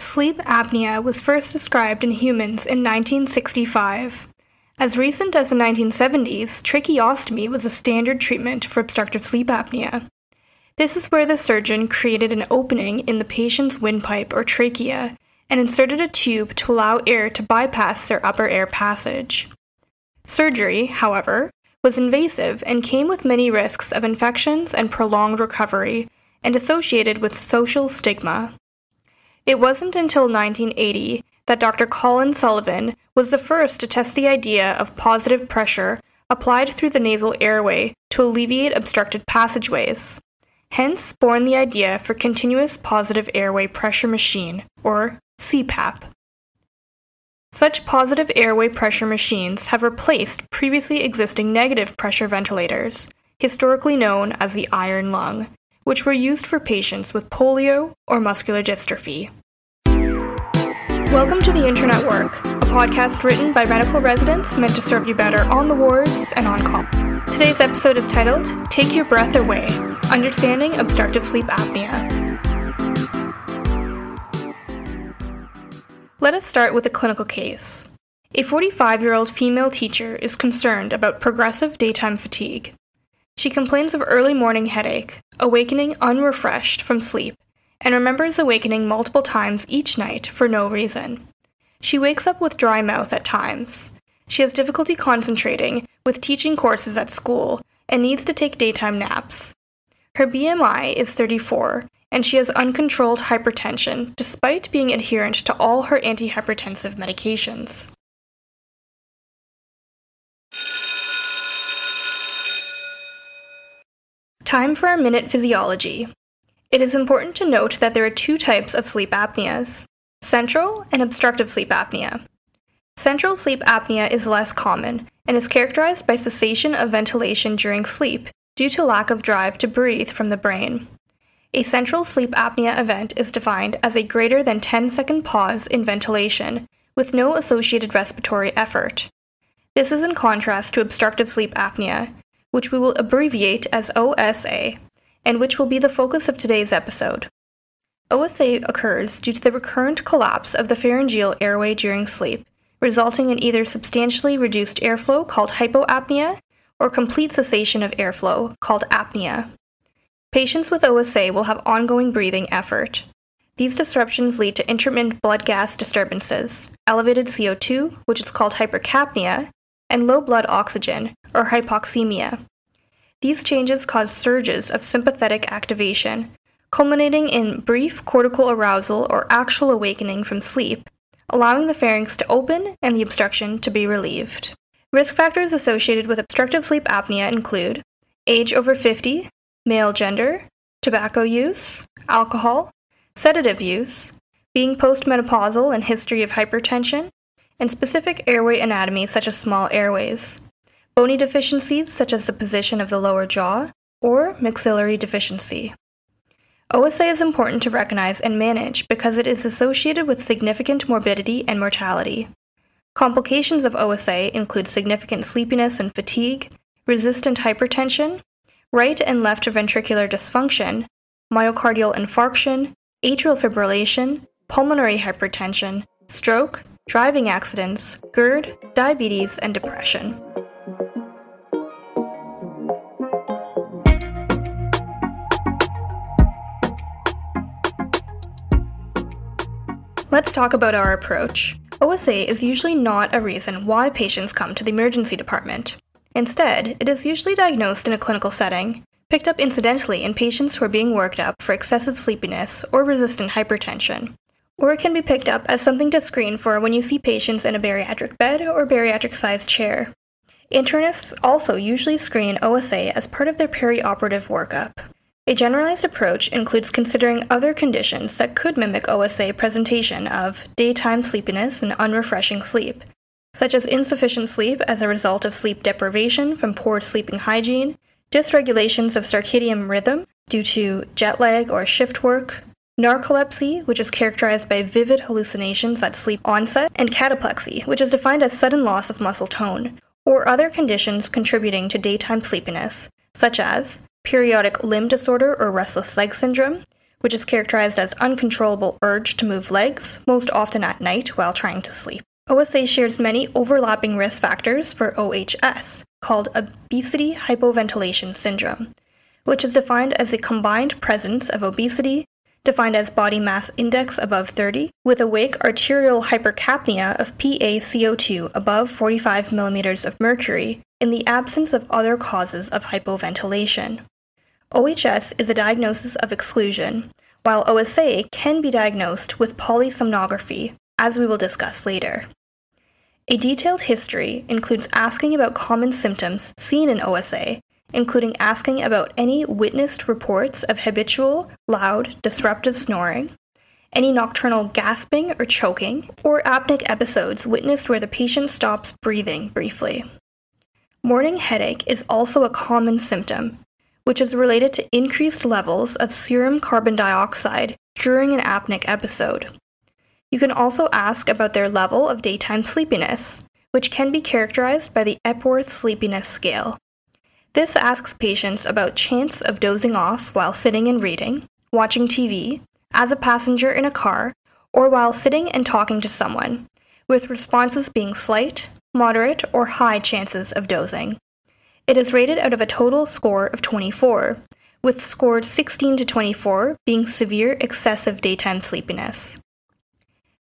Sleep apnea was first described in humans in 1965. As recent as the 1970s, tracheostomy was a standard treatment for obstructive sleep apnea. This is where the surgeon created an opening in the patient's windpipe or trachea and inserted a tube to allow air to bypass their upper air passage. Surgery, however, was invasive and came with many risks of infections and prolonged recovery, and associated with social stigma. It wasn't until 1980 that Dr. Colin Sullivan was the first to test the idea of positive pressure applied through the nasal airway to alleviate obstructed passageways. Hence, born the idea for continuous positive airway pressure machine, or CPAP. Such positive airway pressure machines have replaced previously existing negative pressure ventilators, historically known as the iron lung, which were used for patients with polio or muscular dystrophy. Welcome to The Intern at Work, a podcast written by medical residents meant to serve you better on the wards and on call. Today's episode is titled Take Your Breath Away Understanding Obstructive Sleep Apnea. Let us start with a clinical case. A 45 year old female teacher is concerned about progressive daytime fatigue. She complains of early morning headache, awakening unrefreshed from sleep, and remembers awakening multiple times each night for no reason. She wakes up with dry mouth at times. She has difficulty concentrating with teaching courses at school and needs to take daytime naps. Her BMI is 34 and she has uncontrolled hypertension despite being adherent to all her antihypertensive medications. Time for our minute physiology. It is important to note that there are two types of sleep apneas central and obstructive sleep apnea. Central sleep apnea is less common and is characterized by cessation of ventilation during sleep due to lack of drive to breathe from the brain. A central sleep apnea event is defined as a greater than 10 second pause in ventilation with no associated respiratory effort. This is in contrast to obstructive sleep apnea, which we will abbreviate as OSA, and which will be the focus of today's episode. OSA occurs due to the recurrent collapse of the pharyngeal airway during sleep, resulting in either substantially reduced airflow called hypoapnea or complete cessation of airflow called apnea. Patients with OSA will have ongoing breathing effort. These disruptions lead to intermittent blood gas disturbances, elevated CO2, which is called hypercapnia, and low blood oxygen, or hypoxemia. These changes cause surges of sympathetic activation, culminating in brief cortical arousal or actual awakening from sleep, allowing the pharynx to open and the obstruction to be relieved. Risk factors associated with obstructive sleep apnea include age over 50, male gender, tobacco use, alcohol, sedative use, being postmenopausal and history of hypertension, and specific airway anatomy such as small airways, bony deficiencies such as the position of the lower jaw, or maxillary deficiency. OSA is important to recognize and manage because it is associated with significant morbidity and mortality. Complications of OSA include significant sleepiness and fatigue, resistant hypertension, right and left ventricular dysfunction, myocardial infarction, atrial fibrillation, pulmonary hypertension, stroke, driving accidents, GERD, diabetes, and depression. Let's talk about our approach. OSA is usually not a reason why patients come to the emergency department. Instead, it is usually diagnosed in a clinical setting, picked up incidentally in patients who are being worked up for excessive sleepiness or resistant hypertension. Or it can be picked up as something to screen for when you see patients in a bariatric bed or bariatric sized chair. Internists also usually screen OSA as part of their perioperative workup. A generalized approach includes considering other conditions that could mimic OSA presentation of daytime sleepiness and unrefreshing sleep, such as insufficient sleep as a result of sleep deprivation from poor sleeping hygiene, dysregulations of circadian rhythm due to jet lag or shift work, narcolepsy, which is characterized by vivid hallucinations at sleep onset, and cataplexy, which is defined as sudden loss of muscle tone, or other conditions contributing to daytime sleepiness, such as periodic limb disorder or restless leg syndrome, which is characterized as uncontrollable urge to move legs, most often at night while trying to sleep. OSA shares many overlapping risk factors for OHS, called obesity hypoventilation syndrome, which is defined as the combined presence of obesity, defined as body mass index above 30, with awake arterial hypercapnia of PaCO2 above 45 millimeters of mercury in the absence of other causes of hypoventilation. OHS is a diagnosis of exclusion, while OSA can be diagnosed with polysomnography, as we will discuss later. A detailed history includes asking about common symptoms seen in OSA, including asking about any witnessed reports of habitual, loud, disruptive snoring, any nocturnal gasping or choking, or apneic episodes witnessed where the patient stops breathing briefly. Morning headache is also a common symptom, which is related to increased levels of serum carbon dioxide during an apneic episode. You can also ask about their level of daytime sleepiness, which can be characterized by the Epworth Sleepiness Scale. This asks patients about chance of dozing off while sitting and reading, watching TV, as a passenger in a car, or while sitting and talking to someone, with responses being slight, moderate, or high chances of dozing. It is rated out of a total score of 24, with scored 16 to 24 being severe excessive daytime sleepiness.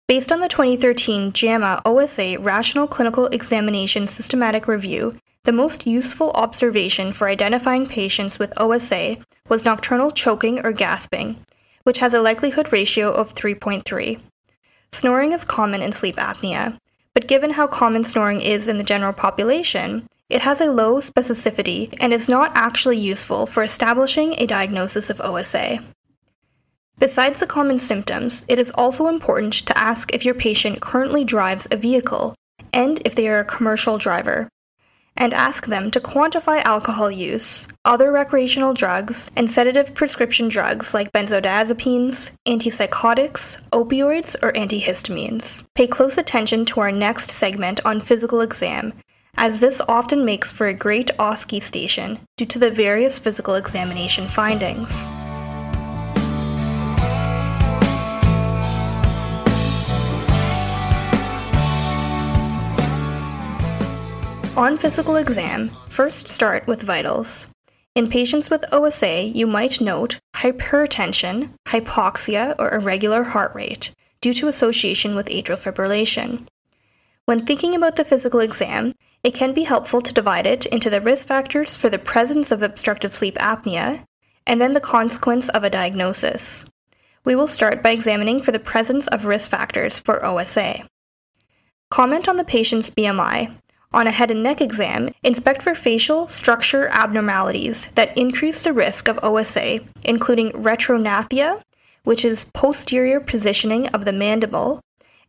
Based on the 2013 JAMA OSA Rational Clinical Examination Systematic Review, the most useful observation for identifying patients with OSA was nocturnal choking or gasping, which has a likelihood ratio of 3.3. Snoring is common in sleep apnea, but given how common snoring is in the general population, it has a low specificity and is not actually useful for establishing a diagnosis of OSA. Besides the common symptoms, it is also important to ask if your patient currently drives a vehicle and if they are a commercial driver, and ask them to quantify alcohol use, other recreational drugs, and sedative prescription drugs like benzodiazepines, antipsychotics, opioids, or antihistamines. Pay close attention to our next segment on physical exam, as this often makes for a great OSCE station due to the various physical examination findings. On physical exam, first start with vitals. In patients with OSA, you might note hypertension, hypoxia, or irregular heart rate due to association with atrial fibrillation. When thinking about the physical exam, it can be helpful to divide it into the risk factors for the presence of obstructive sleep apnea and then the consequence of a diagnosis. We will start by examining for the presence of risk factors for OSA. Comment on the patient's BMI, on a head and neck exam, inspect for facial structure abnormalities that increase the risk of OSA, including retrognathia, which is posterior positioning of the mandible,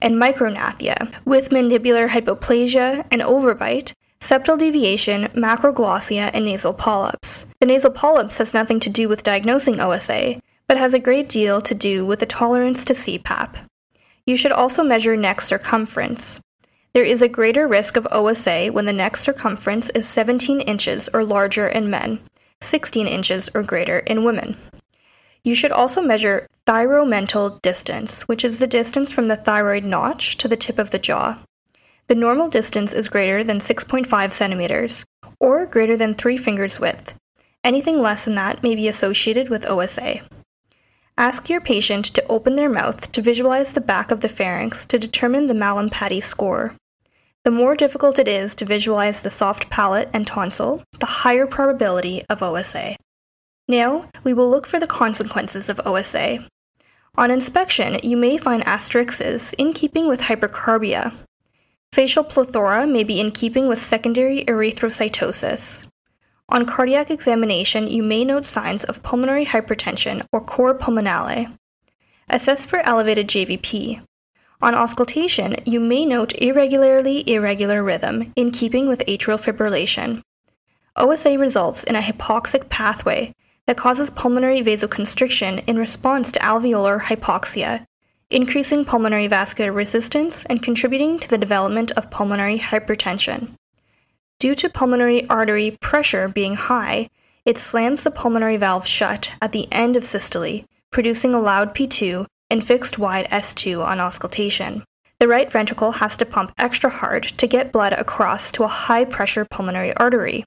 and micrognathia, with mandibular hypoplasia and overbite, septal deviation, macroglossia, and nasal polyps. The nasal polyps has nothing to do with diagnosing OSA, but has a great deal to do with the tolerance to CPAP. You should also measure neck circumference. There is a greater risk of OSA when the neck circumference is 17 inches or larger in men, 16 inches or greater in women. You should also measure thyromental distance, which is the distance from the thyroid notch to the tip of the jaw. The normal distance is greater than 6.5 centimeters, or greater than 3 fingers width. Anything less than that may be associated with OSA. Ask your patient to open their mouth to visualize the back of the pharynx to determine the Mallampati score. The more difficult it is to visualize the soft palate and tonsil, the higher probability of OSA. Now, we will look for the consequences of OSA. On inspection, you may find asterixis in keeping with hypercarbia. Facial plethora may be in keeping with secondary erythrocytosis. On cardiac examination, you may note signs of pulmonary hypertension or cor pulmonale. Assess for elevated JVP. On auscultation, you may note irregularly irregular rhythm in keeping with atrial fibrillation. OSA results in a hypoxic pathway that causes pulmonary vasoconstriction in response to alveolar hypoxia, increasing pulmonary vascular resistance and contributing to the development of pulmonary hypertension. Due to pulmonary artery pressure being high, it slams the pulmonary valve shut at the end of systole, producing a loud P2 and fixed wide S2 on auscultation. The right ventricle has to pump extra hard to get blood across to a high pressure pulmonary artery,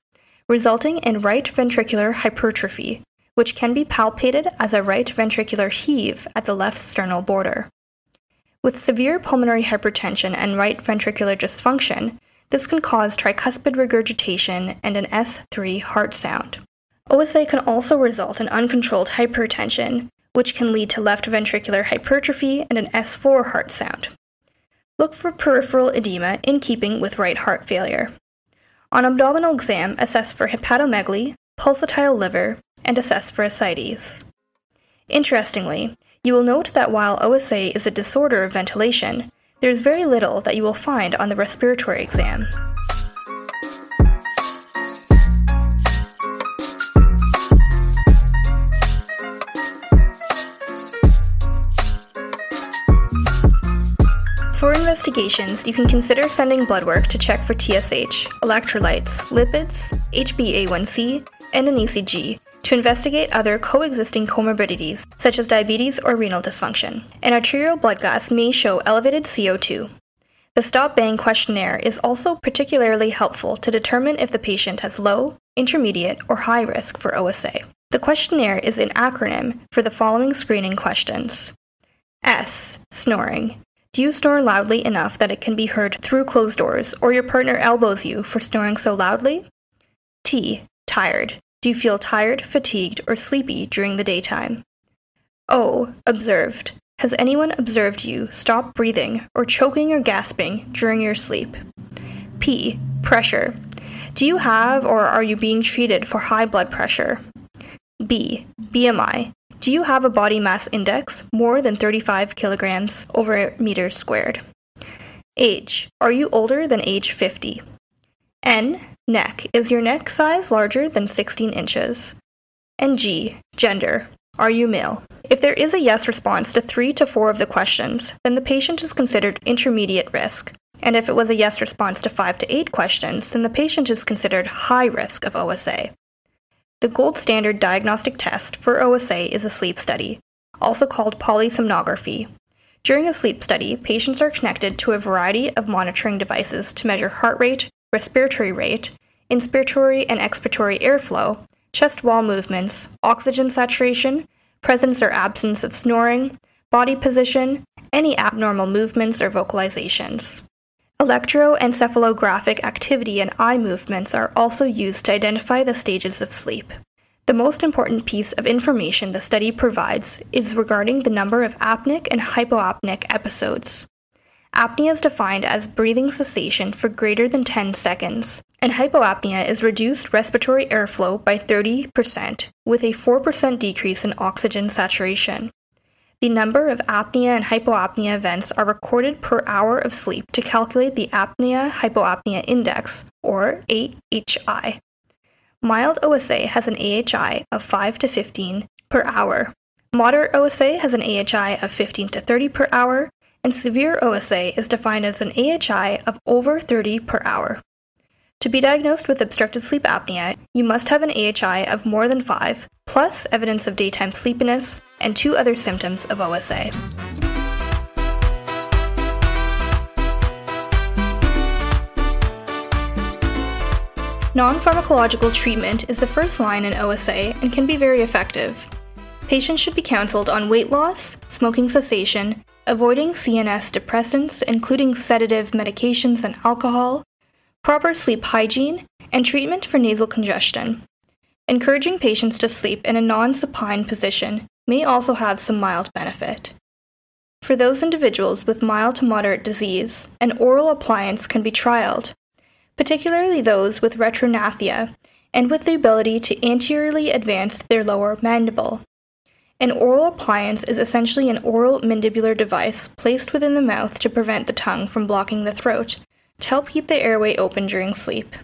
resulting in right ventricular hypertrophy, which can be palpated as a right ventricular heave at the left sternal border. With severe pulmonary hypertension and right ventricular dysfunction, this can cause tricuspid regurgitation and an S3 heart sound. OSA can also result in uncontrolled hypertension, which can lead to left ventricular hypertrophy and an S4 heart sound. Look for peripheral edema in keeping with right heart failure. On abdominal exam, assess for hepatomegaly, pulsatile liver, and assess for ascites. Interestingly, you will note that while OSA is a disorder of ventilation, there is very little that you will find on the respiratory exam. For investigations, you can consider sending blood work to check for TSH, electrolytes, lipids, HbA1c, and an ECG to investigate other coexisting comorbidities such as diabetes or renal dysfunction. An arterial blood gas may show elevated CO2. The Stop Bang questionnaire is also particularly helpful to determine if the patient has low, intermediate, or high risk for OSA. The questionnaire is an acronym for the following screening questions S. Snoring. Do you snore loudly enough that it can be heard through closed doors, or your partner elbows you for snoring so loudly? T. Tired. Do you feel tired, fatigued, or sleepy during the daytime? O. Observed. Has anyone observed you stop breathing or choking or gasping during your sleep? P. Pressure. Do you have or are you being treated for high blood pressure? B. BMI. Do you have a body mass index more than 35 kilograms over meters squared? Age. Are you older than age 50? N. Neck. Is your neck size larger than 16 inches? And G. Gender. Are you male? If there is a yes response to three to four of the questions, then the patient is considered intermediate risk. And if it was a yes response to five to eight questions, then the patient is considered high risk of OSA. The gold standard diagnostic test for OSA is a sleep study, also called polysomnography. During a sleep study, patients are connected to a variety of monitoring devices to measure heart rate, respiratory rate, inspiratory and expiratory airflow, chest wall movements, oxygen saturation, presence or absence of snoring, body position, any abnormal movements or vocalizations. Electroencephalographic activity and eye movements are also used to identify the stages of sleep. The most important piece of information the study provides is regarding the number of apneic and hypoapneic episodes. Apnea is defined as breathing cessation for greater than 10 seconds, and hypoapnea is reduced respiratory airflow by 30% with a 4% decrease in oxygen saturation. The number of apnea and hypoapnea events are recorded per hour of sleep to calculate the apnea hypoapnea index, or AHI. Mild OSA has an AHI of 5 to 15 per hour. Moderate OSA has an AHI of 15 to 30 per hour, and severe OSA is defined as an AHI of over 30 per hour. To be diagnosed with obstructive sleep apnea, you must have an AHI of more than 5, plus evidence of daytime sleepiness, and two other symptoms of OSA. Non pharmacological treatment is the first line in OSA and can be very effective. Patients should be counseled on weight loss, smoking cessation, avoiding CNS depressants, including sedative medications and alcohol, proper sleep hygiene, and treatment for nasal congestion. Encouraging patients to sleep in a non supine position may also have some mild benefit. For those individuals with mild to moderate disease, an oral appliance can be trialed, particularly those with retrognathia and with the ability to anteriorly advance their lower mandible. An oral appliance is essentially an oral mandibular device placed within the mouth to prevent the tongue from blocking the throat to help keep the airway open during sleep.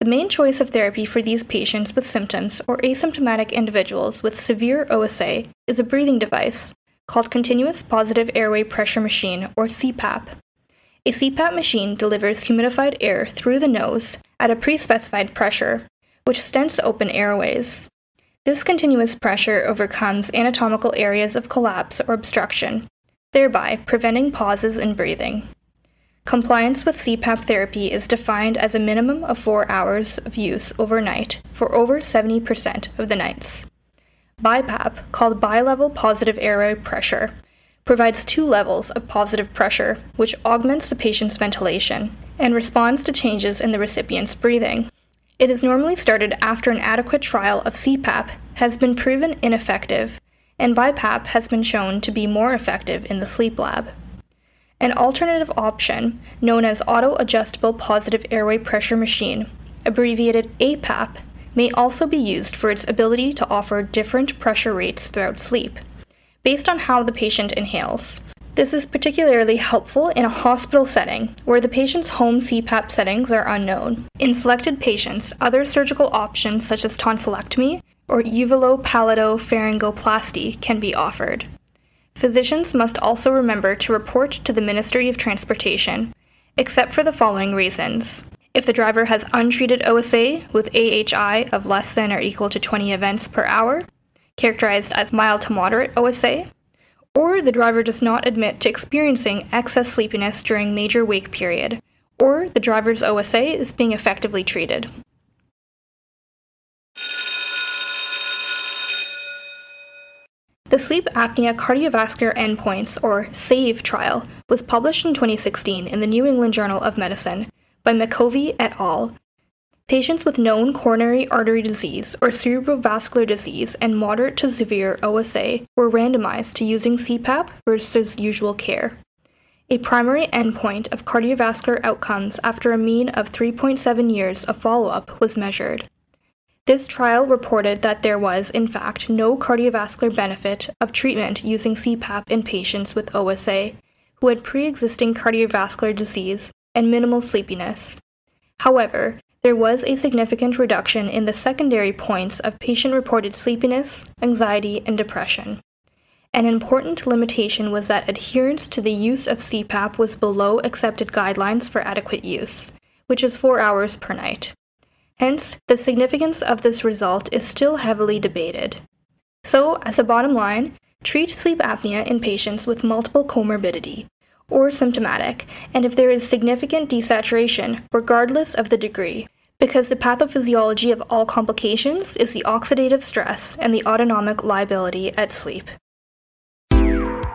The main choice of therapy for these patients with symptoms or asymptomatic individuals with severe OSA is a breathing device called Continuous Positive Airway Pressure Machine or CPAP. A CPAP machine delivers humidified air through the nose at a pre specified pressure, which stents open airways. This continuous pressure overcomes anatomical areas of collapse or obstruction, thereby preventing pauses in breathing. Compliance with CPAP therapy is defined as a minimum of four hours of use overnight for over 70% of the nights. BiPAP, called bilevel positive airway pressure, provides two levels of positive pressure, which augments the patient's ventilation and responds to changes in the recipient's breathing. It is normally started after an adequate trial of CPAP has been proven ineffective, and BiPAP has been shown to be more effective in the sleep lab. An alternative option, known as Auto Adjustable Positive Airway Pressure Machine, abbreviated APAP, may also be used for its ability to offer different pressure rates throughout sleep, based on how the patient inhales. This is particularly helpful in a hospital setting where the patient's home CPAP settings are unknown. In selected patients, other surgical options such as tonsillectomy or uvulopalato-pharyngoplasty can be offered. Physicians must also remember to report to the Ministry of Transportation, except for the following reasons. If the driver has untreated OSA with AHI of less than or equal to 20 events per hour, characterized as mild to moderate OSA, or the driver does not admit to experiencing excess sleepiness during major wake period, or the driver's OSA is being effectively treated. The Sleep Apnea Cardiovascular Endpoints, or SAVE trial, was published in 2016 in the New England Journal of Medicine by McEvoy et al. Patients with known coronary artery disease or cerebrovascular disease and moderate to severe OSA were randomized to using CPAP versus usual care. A primary endpoint of cardiovascular outcomes after a mean of 3.7 years of follow up was measured. This trial reported that there was, in fact, no cardiovascular benefit of treatment using CPAP in patients with OSA who had pre existing cardiovascular disease and minimal sleepiness. However, there was a significant reduction in the secondary points of patient reported sleepiness, anxiety, and depression. An important limitation was that adherence to the use of CPAP was below accepted guidelines for adequate use, which is 4 hours per night. Hence, the significance of this result is still heavily debated. So, as a bottom line, treat sleep apnea in patients with multiple comorbidity, or symptomatic, and if there is significant desaturation, regardless of the degree, because the pathophysiology of all complications is the oxidative stress and the autonomic liability at sleep.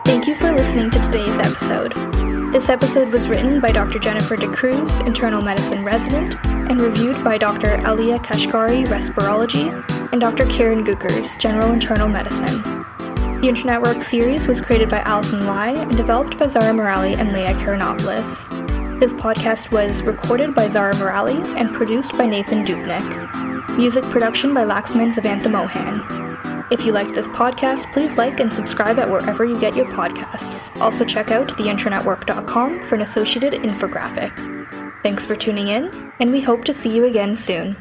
Thank you for listening to today's episode. This episode was written by Dr. Jennifer D'Cruz, internal medicine resident, and reviewed by Dr. Alia Kashgari, respirology, and Dr. Karen Guekers, general internal medicine. The Intern at Work series was created by Allison Lai and developed by Zara Morali and Leah Karanopoulos. This podcast was recorded by Zara Morali and produced by Nathan Dupnik. Music production by Laxman Savantha Mohan. If you liked this podcast, please like and subscribe at wherever you get your podcasts. Also check out theinternatwork.com for an associated infographic. Thanks for tuning in, and we hope to see you again soon.